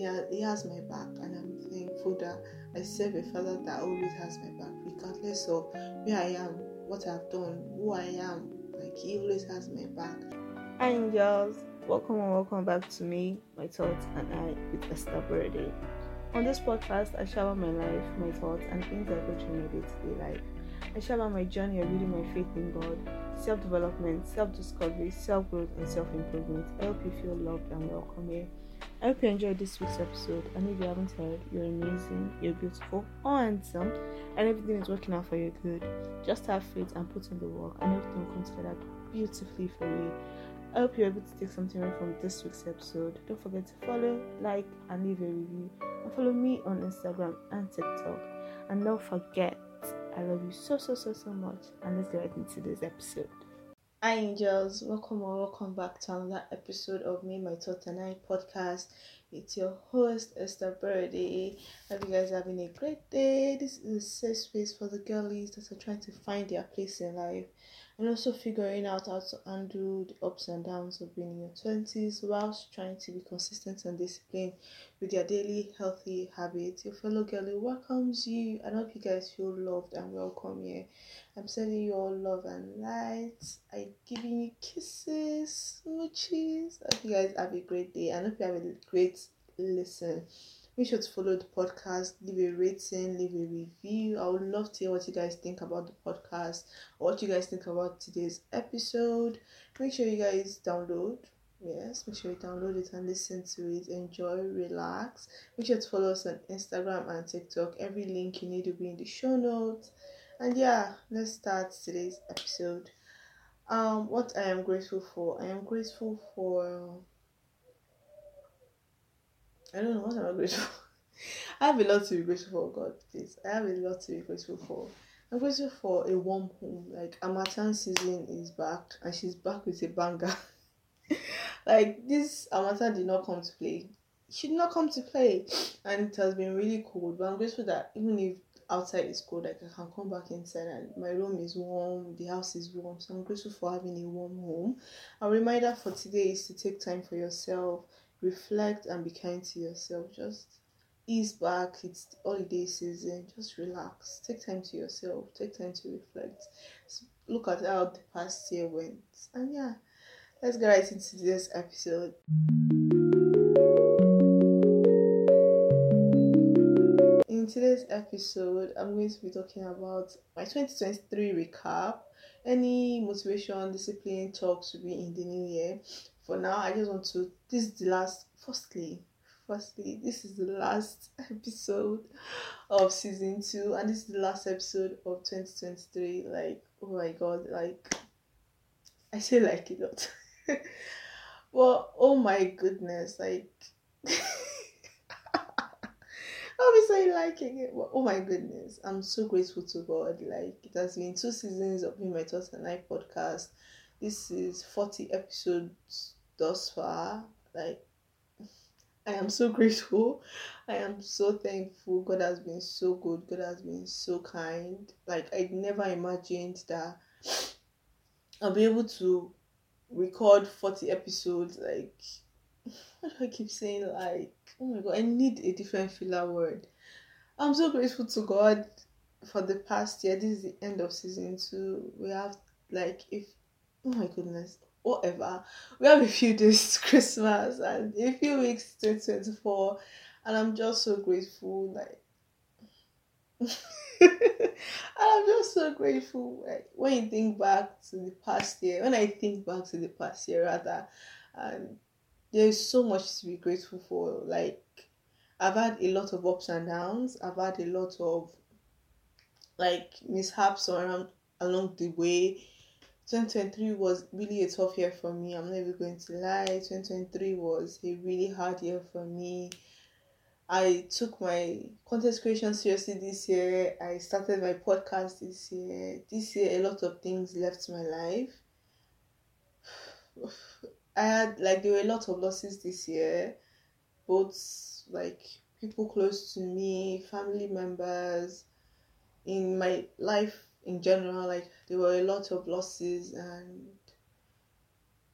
he, ha- he has my back, and I'm thankful that I serve a father that always has my back, regardless of where I am, what I've done, who I am. Like he always has my back. Hi, angels. Welcome and welcome back to me, my thoughts, and I with Esther Aborode. On this podcast, I share about my life, my thoughts, and things I go through my day-to-day life. I share about my journey of building my faith in God, self-development, self-discovery, self-growth, and self-improvement. I hope you feel loved and welcome here. I hope you enjoyed this week's episode. And if you haven't heard, you're amazing, you're beautiful, or handsome, and everything is working out for your good. Just have faith and put in the work, and everything will come together beautifully for you. I hope you're able to take something away from this week's episode. Don't forget to follow, like, and leave a review. And follow me on Instagram and TikTok. And don't forget, I love you so, so, so, so much. And let's get right into this episode. Hi, angels. Welcome or welcome back to another episode of Me, My Thoughts, and I podcast. It's your host, Esther Aborode. Hope you guys are having a great day. This is a safe space for the girlies that are trying to find their place in life and also figuring out how to handle the ups and downs of being in your 20s whilst trying to be consistent and disciplined with your daily healthy habits. Your fellow girlie welcomes you I hope you guys feel loved and welcome here. I'm sending you all love and light. I'm giving you kisses, smoochies. I hope you guys have a great day I hope you have a great listen make sure to follow the podcast, leave a rating, leave a review. I would love to hear what you guys think about the podcast what you guys think about today's episode. Make sure you guys download. Yes, make sure you download it and listen to it. Enjoy, relax. Make sure to follow us on Instagram and TikTok. Every link you need will be in the show notes. And yeah, let's start today's episode. Um, what I am grateful for. I am grateful for I don't know what am I grateful. I have a lot to be grateful for, God, please. I have a lot to be grateful for. I'm grateful for a warm home. Like Harmattan season is back and she's back with a banger. like this Harmattan did not come to play. She did not come to play. And it has been really cold. But I'm grateful that even if outside is cold, like I can come back inside and my room is warm, the house is warm. So I'm grateful for having a warm home. A reminder for today is to take time for yourself reflect and be kind to yourself. Just ease back. It's holiday season. Just relax. Take time to yourself. Take time to reflect. Look at how the past year went. And yeah, let's get right into this episode. In today's episode, I'm going to be talking about my 2023 recap. Any motivation, discipline talks will be in the new year for now i just want to this is the last firstly firstly this is the last episode of season two and this is the last episode of 2023 like oh my god like i say like a lot well oh my goodness like be liking it. Oh my goodness. I'm so grateful to God. Like it has been two seasons of Me My Thoughts and I podcast. This is 40 episodes thus far. Like, I am so grateful. I am so thankful. God has been so good. God has been so kind. Like, I never imagined that I'll be able to record 40 episodes. Like, what do I keep saying? Like, oh my god, I need a different filler word. I'm so grateful to God for the past year. This is the end of season two. We have, like, if, oh my goodness, whatever. We have a few days Christmas and a few weeks to 2024, and I'm just so grateful. Like, I'm just so grateful. Like, when you think back to the past year, when I think back to the past year, rather, and there's so much to be grateful for. Like, I've had a lot of ups and downs. I've had a lot of like mishaps around along the way 2023 was really a tough year for me. I'm not even going to lie. 2023 was a really hard year for me. I took my content creation seriously this year. I started my podcast this year. This year, a lot of things left my life. I had like there were a lot of losses this year, both like people close to me, family members, in my life in general. Like there were a lot of losses and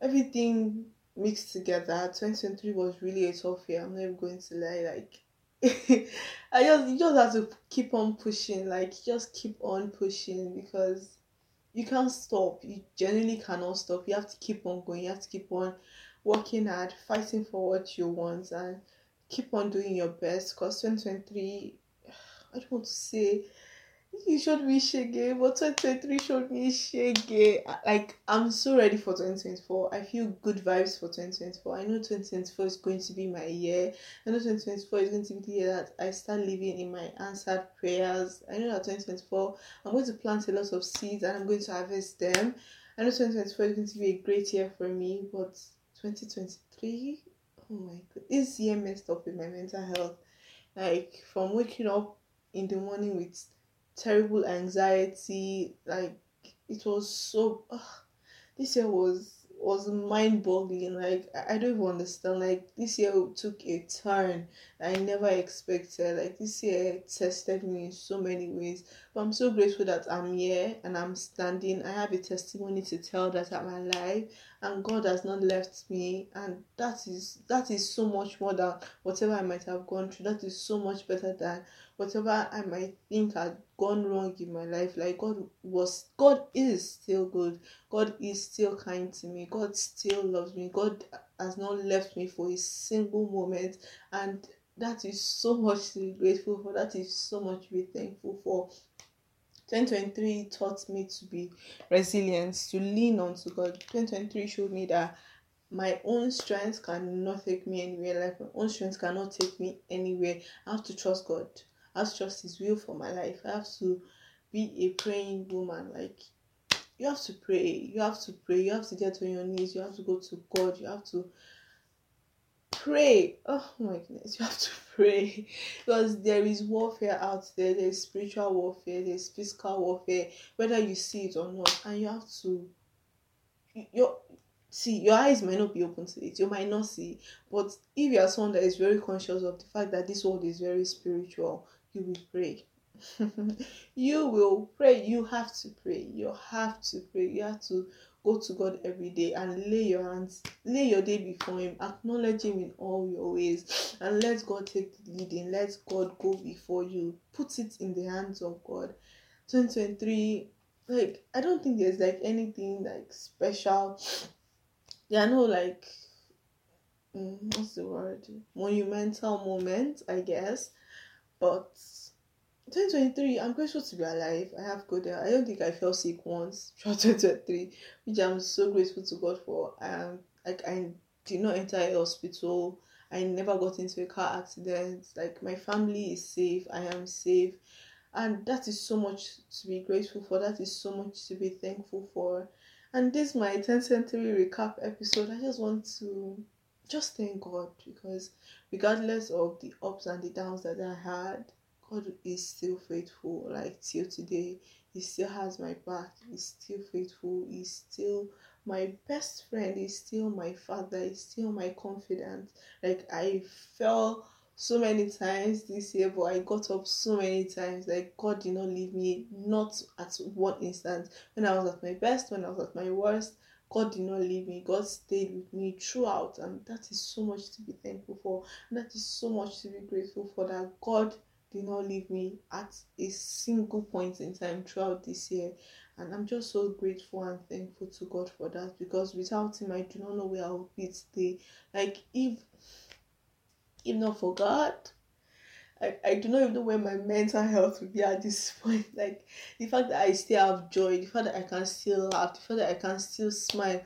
everything mixed together. 2023 was really a tough year. I'm not even going to lie. Like, I just you just have to keep on pushing. Like, just keep on pushing because you can't stop. You genuinely cannot stop. You have to keep on going. You have to keep on working hard, fighting for what you want, and keep on doing your best. Because 2023, I don't want to say he showed me shege, but 2023 showed me shege. Like, I'm so ready for 2024. I feel good vibes for 2024. I know 2024 is going to be my year. I know 2024 is going to be the year that I start living in my answered prayers. I know that 2024, I'm going to plant a lot of seeds and I'm going to harvest them. I know 2024 is going to be a great year for me, but 2023, oh my god, this year messed up with my mental health. Like, from waking up in the morning with terrible anxiety. Like it was so. Uh, this year was was mind boggling. Like I don't even understand. Like this year took a turn I never expected. Like this year tested me in so many ways. But I'm so grateful that I'm here and I'm standing. I have a testimony to tell that I'm alive and God has not left me and that is that is so much more than whatever I might have gone through. That is so much better than whatever I might think had gone wrong in my life. Like God was God is still good. God is still kind to me. God still loves me. God has not left me for a single moment and that is so much to be grateful for. That is so much to be thankful for. 2023 taught me to be resilient, to lean on to God. 2023 showed me that my own strength cannot take me anywhere. Like my own strength cannot take me anywhere. I have to trust God. Have trust His will for my life. I have to be a praying woman. Like you have to pray. You have to pray. You have to get on your knees. You have to go to God. You have to pray. Oh my goodness, you have to pray because there is warfare out there. There's spiritual warfare, there's physical warfare, whether you see it or not, and you have to. Your see your eyes might not be open to it. You might not see, but if you are someone that is very conscious of the fact that this world is very spiritual, you will pray. you will pray. You have to pray. You have to pray. You have to go to God every day and lay your hands, lay your day before Him, acknowledge Him in all your ways, and let God take the leading. Let God go before you. Put it in the hands of God. 2023, like I don't think there's like anything like special. There are no like mm, what's the word monumental moment, I guess, but 2023, I'm grateful to be alive. I have good health. I don't think I felt sick once throughout 2023, which I'm so grateful to God for. Um, like I did not enter a hospital. I never got into a car accident. Like my family is safe. I am safe, and that is so much to be grateful for. That is so much to be thankful for. And this my 10th century recap episode. I just want to just thank God because regardless of the ups and the downs that I had God is still faithful, like till today. He still has my back. He's still faithful. He's still my best friend. He's still my father. He's still my confidant. Like I fell so many times this year, but I got up so many times. Like God did not leave me, not at one instant. When I was at my best, when I was at my worst, God did not leave me. God stayed with me throughout, and that is so much to be thankful for. And that is so much to be grateful for. That God did not leave me at a single point in time throughout this year. And I'm just so grateful and thankful to God for that because without Him, I do not know where I would be today. Like, if, if not for God, I, I do not even know where my mental health would be at this point. Like, the fact that I still have joy, the fact that I can still laugh, the fact that I can still smile,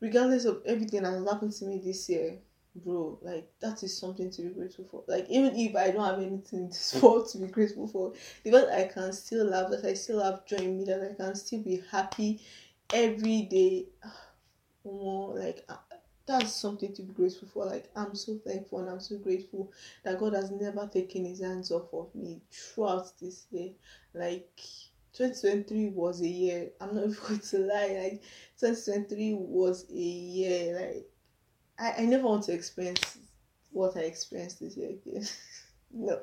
regardless of everything that has happened to me this year bro, like that is something to be grateful for. Like even if I don't have anything in this to be grateful for, the fact I can still laugh, that I still have joy in me, that I can still be happy every day. More like that's something to be grateful for. Like I'm so thankful and I'm so grateful that God has never taken His hands off of me throughout this year. Like 2023 was a year. I'm not going to lie. Like 2023 was a year. Like I, I never want to experience what I experienced this year again. no.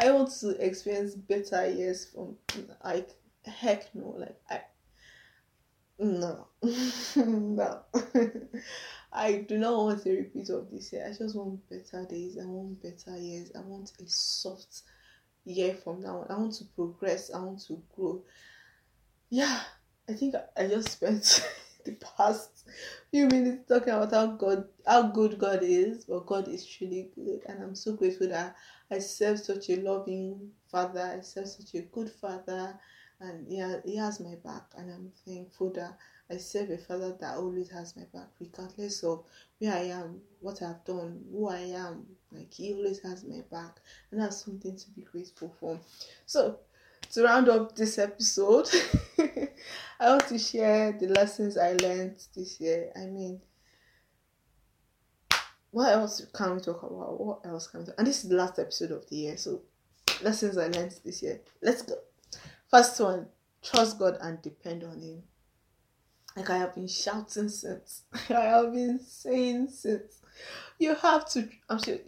I want to experience better years from like heck no. Like I no. no. I do not want a repeat of this year. I just want better days. I want better years. I want a soft year from now on. I want to progress. I want to grow. Yeah, I think I just spent the past few minutes talking about how God, how good God is, but God is truly good, and I'm so grateful that I serve such a loving Father. I serve such a good Father, and yeah, He has my back, and I'm thankful that I serve a Father that always has my back, regardless of where I am, what I've done, who I am. Like He always has my back, and that's something to be grateful for. So to round up this episode, I want to share the lessons I learned this year. I mean, what else can we talk about? What else can we talk? And this is the last episode of the year, so lessons I learned this year. Let's go. First one: trust God and depend on Him. Like I have been shouting since. I have been saying since. You have to. I'm sure.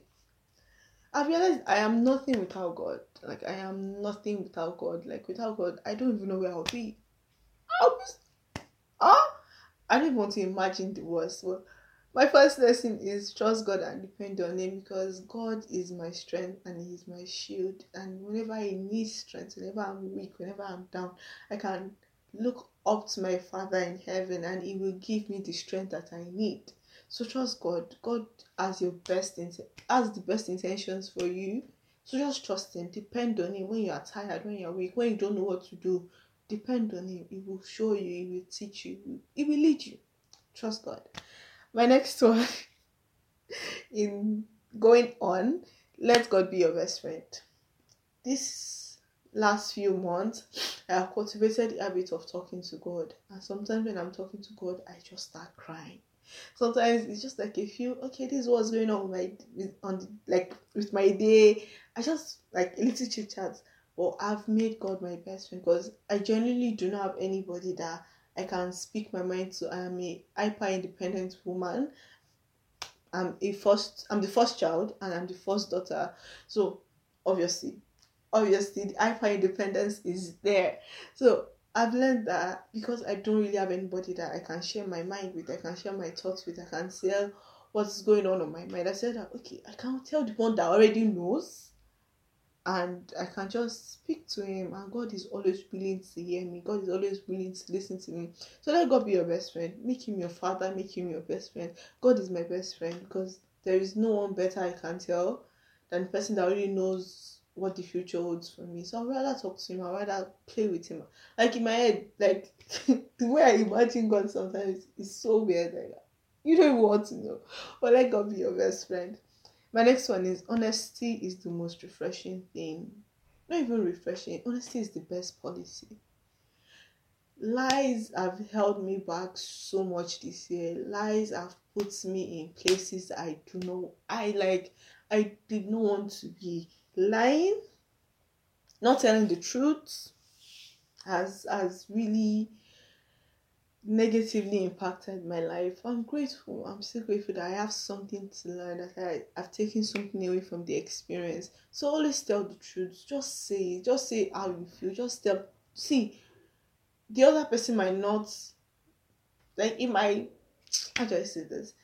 I realized I am nothing without God. Like I am nothing without God. Like without God, I don't even know where I'll be. I'll be. Ah, I don't want to imagine the worst. Well, my first lesson is trust God and depend on Him because God is my strength and He's my shield. And whenever I need strength, whenever I'm weak, whenever I'm down, I can look up to my Father in heaven and He will give me the strength that I need. So trust God. God has your best int- has the best intentions for you. So just trust Him. Depend on Him when you are tired, when you are weak, when you don't know what to do. Depend on Him. He will show you. He will teach you. He will lead you. Trust God. My next one in going on, let God be your best friend. This last few months, I have cultivated the habit of talking to God, and sometimes when I'm talking to God, I just start crying. Sometimes it's just like a feel okay this is what's going on with my on the, like with my day. I just like a little chit chat. But i've made god my best friend because i genuinely do not have anybody that i can speak my mind to. I am a hyper independent woman. I'm a first i'm the first child and i'm the first daughter. So obviously obviously the hyper independence is there so I've learned that because I don't really have anybody that I can share my mind with, I can share my thoughts with, I can tell what's going on in my mind. I said that okay, I can tell the one that already knows, and I can just speak to him. And God is always willing to hear me. God is always willing to listen to me. So let God be your best friend. Make him your father. Make him your best friend. God is my best friend because there is no one better I can tell than the person that already knows what the future holds for me. So I'd rather talk to him, I'd rather play with him. Like in my head, like the way I imagine God sometimes is so weird. Like you don't want to know. But let God be your best friend. My next one is honesty is the most refreshing thing. Not even refreshing. Honesty is the best policy. Lies have held me back so much this year. Lies have put me in places I do know. I like I did not want to be lying, not telling the truth, has has really negatively impacted my life. I'm grateful. I'm still grateful that I have something to learn, that I, I've taken something away from the experience. So always tell the truth. Just say, just say how you feel. Just tell. See, the other person might not, like, it might, how do I say this?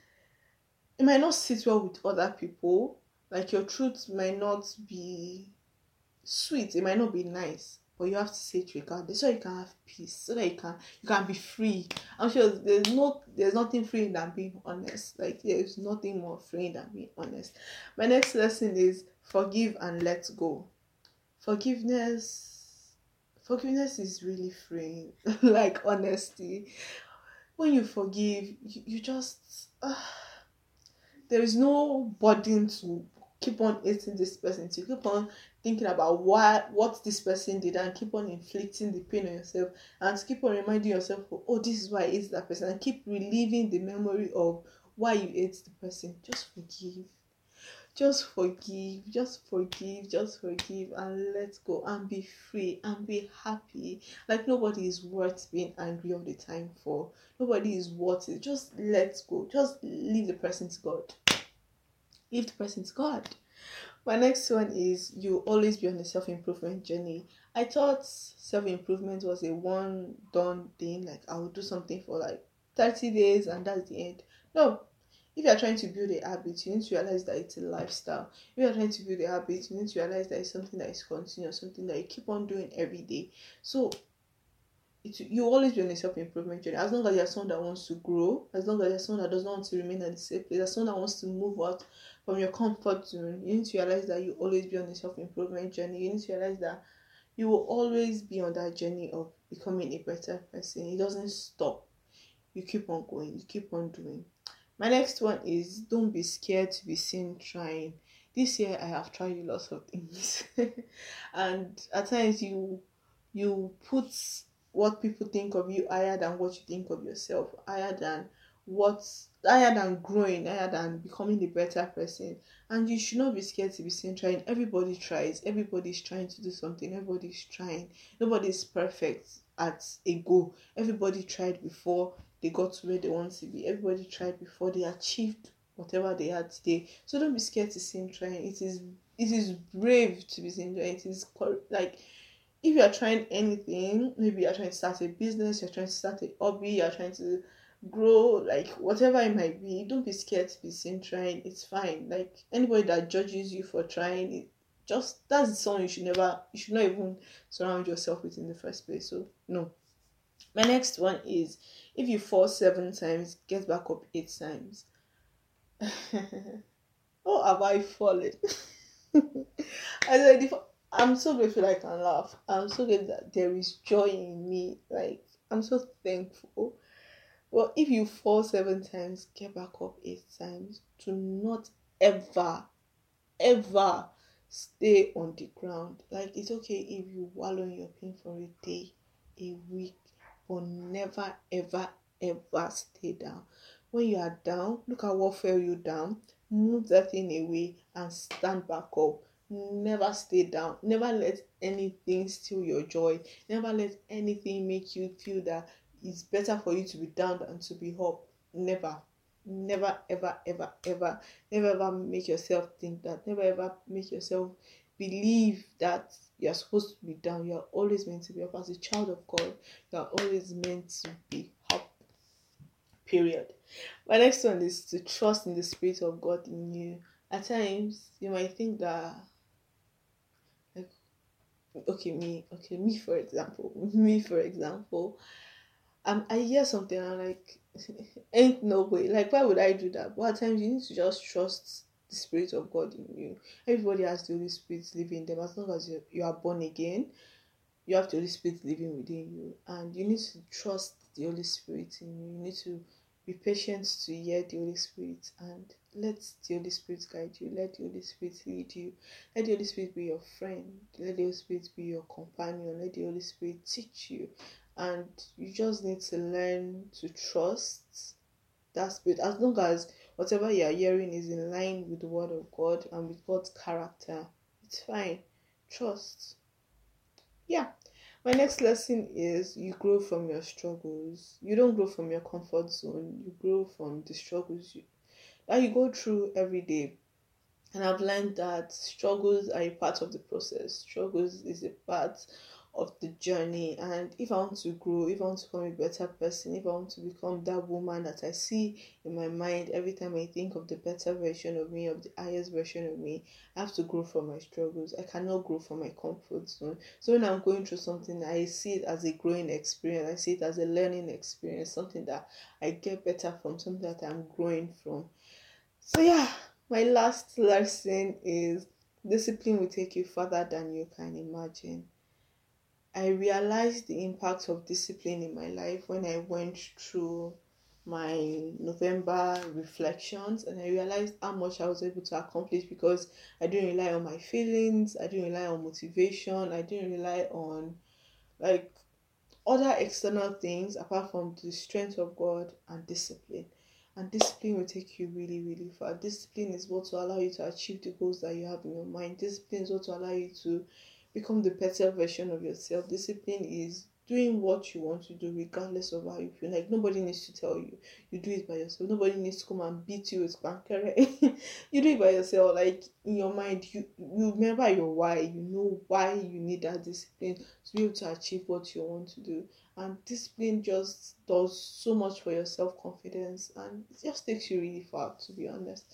It might not sit well with other people, like your truth might not be sweet it might not be nice but you have to say it regardless so you can have peace so that you can you can be free. I'm sure there's no there's nothing free than being honest. Like there's nothing more free than being honest. My next lesson is forgive and let go. Forgiveness forgiveness is really freeing like honesty. When you forgive you, you just uh, there is no burden to keep on hating this person, to keep on thinking about why what this person did and keep on inflicting the pain on yourself and to keep on reminding yourself, oh, this is why I hate that person and keep reliving the memory of why you hate the person. Just forgive. Just forgive, just forgive, just forgive, and let go and be free and be happy. Like nobody is worth being angry all the time for. Nobody is worth it. Just let go. Just leave the person to God leave the person to God. My next one is you always be on a self improvement journey. I thought self improvement was a one done thing, like I will do something for like 30 days and that's the end. No, if you are trying to build a habit, you need to realize that it's a lifestyle. If you are trying to build a habit, you need to realize that it's something that is continuous, something that you keep on doing every day. So it, you always be on a self improvement journey. As long as you're someone that wants to grow, as long as you're someone that does not want to remain at the same place, as someone that wants to move out from your comfort zone, you need to realize that you always be on a self improvement journey. You need to realize that you will always be on that journey of becoming a better person. It doesn't stop. You keep on going, you keep on doing. My next one is don't be scared to be seen trying. This year I have tried lots of things, and at times you you put what people think of you higher than what you think of yourself, higher than what higher than growing, higher than becoming a better person. And you should not be scared to be seen trying. Everybody tries, everybody's trying to do something, everybody's trying. Nobody's perfect at a goal. Everybody tried before they got to where they want to be. Everybody tried before they achieved whatever they had today. So don't be scared to seen trying. It is it is brave to be seen trying. It is like if you are trying anything, maybe you're trying to start a business, you're trying to start a hobby, you're trying to grow, like whatever it might be, don't be scared to be seen trying. It's fine. Like anybody that judges you for trying, it just that's someone you should never, you should not even surround yourself with in the first place. So no. My next one is if you fall seven times, get back up eight times. oh, have I fallen? I said, I'm so grateful I can laugh. I'm so grateful that there is joy in me. Like, I'm so thankful. Well, if you fall seven times, get back up eight times. Do not ever, ever stay on the ground. Like, it's okay if you wallow in your pain for a day, a week, but never, ever, ever stay down. When you are down, look at what fell you down, move that thing away, and stand back up never stay down. Never let anything steal your joy. Never let anything make you feel that it's better for you to be down than to be up. Never. Never ever ever ever. Never ever make yourself think that. Never ever make yourself believe that you're supposed to be down. You're always meant to be up. As a child of god you're always meant to be up. Period. My next one is to trust in the spirit of god in you. At times you might think that okay me okay me for example me for example um i hear something i'm like ain't no way like why would i do that? But at times you need to just trust the spirit of god in you. Everybody has the holy spirit living in them. As long as you, you are born again you have the holy spirit living within you. And you need to trust the holy spirit in you. You need to be patient to hear the Holy Spirit and let the Holy Spirit guide you. Let the Holy Spirit lead you. Let the Holy Spirit be your friend. Let the Holy Spirit be your companion. Let the Holy Spirit teach you. And you just need to learn to trust that spirit as long as whatever you are hearing is in line with the word of God and with God's character. It's fine. Trust. Yeah. My next lesson is you grow from your struggles. You don't grow from your comfort zone. You grow from the struggles you, that you go through every day. And I've learned that struggles are a part of the process. Struggles is a part of the journey. And if I want to grow, if I want to become a better person, if I want to become that woman that I see in my mind every time I think of the better version of me, of the highest version of me, I have to grow from my struggles. I cannot grow from my comfort zone. So when I'm going through something, I see it as a growing experience. I see it as a learning experience, something that I get better from, something that I'm growing from. So yeah, my last lesson is discipline will take you further than you can imagine. I realized the impact of discipline in my life when I went through my November reflections and I realized how much I was able to accomplish because I didn't rely on my feelings, I didn't rely on motivation, I didn't rely on like other external things apart from the strength of God and discipline. And discipline will take you really, really far. Discipline is what will allow you to achieve the goals that you have in your mind. Discipline is what will allow you to become the better version of yourself. Discipline is doing what you want to do regardless of how you feel. Like nobody needs to tell you. You do it by yourself. Nobody needs to come and beat you with bankere. you do it by yourself. Like in your mind, you you remember your why. You know why you need that discipline to be able to achieve what you want to do. And discipline just does so much for your self confidence and it just takes you really far to be honest.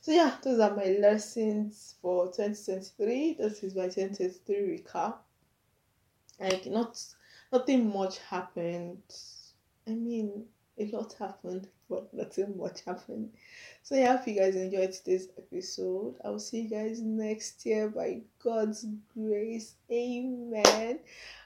So yeah, those are my lessons for 2023. This is my 2023 recap. Like not nothing much happened. I mean, a lot happened, but nothing much happened. So yeah, I hope you guys enjoyed today's episode. I will see you guys next year by God's grace. Amen.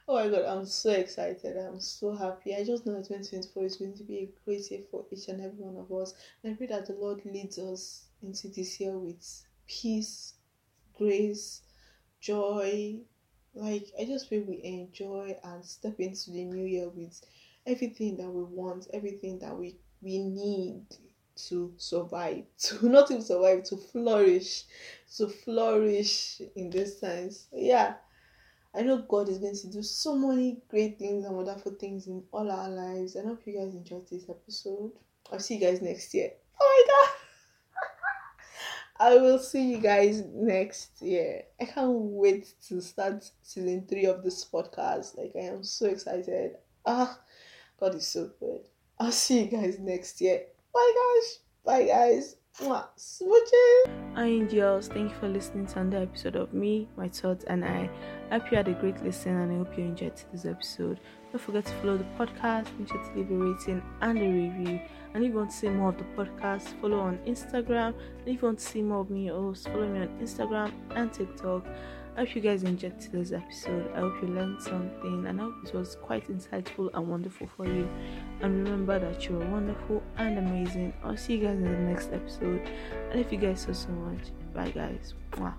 Oh my god, I'm so excited. I'm so happy. I just know that 2024 is going to be a great year for each and every one of us. And I pray that the Lord leads us into this year with peace, grace, joy, like I just feel we enjoy and step into the new year with everything that we want, everything that we we need to survive, to not even survive, to flourish, to flourish in this sense. Yeah, I know God is going to do so many great things and wonderful things in all our lives. I hope you guys enjoyed this episode. I'll see you guys next year. Oh my god! I will see you guys next year. I can't wait to start season three of this podcast. Like I am so excited. Ah, God is so good. I'll see you guys next year. Bye guys. Bye guys. Smooches. Hi angels, thank you for listening to another episode of me, my thoughts, and I. I hope you had a great listen and I hope you enjoyed this episode. Don't forget to follow the podcast, make sure to leave a rating and a review. And if you want to see more of the podcast, follow on Instagram. And if you want to see more of me, also follow me on Instagram and TikTok. I hope you guys enjoyed today's episode. I hope you learned something and I hope it was quite insightful and wonderful for you. And remember that you are wonderful and amazing. I'll see you guys in the next episode. And if you guys saw so much, bye guys. Mwah.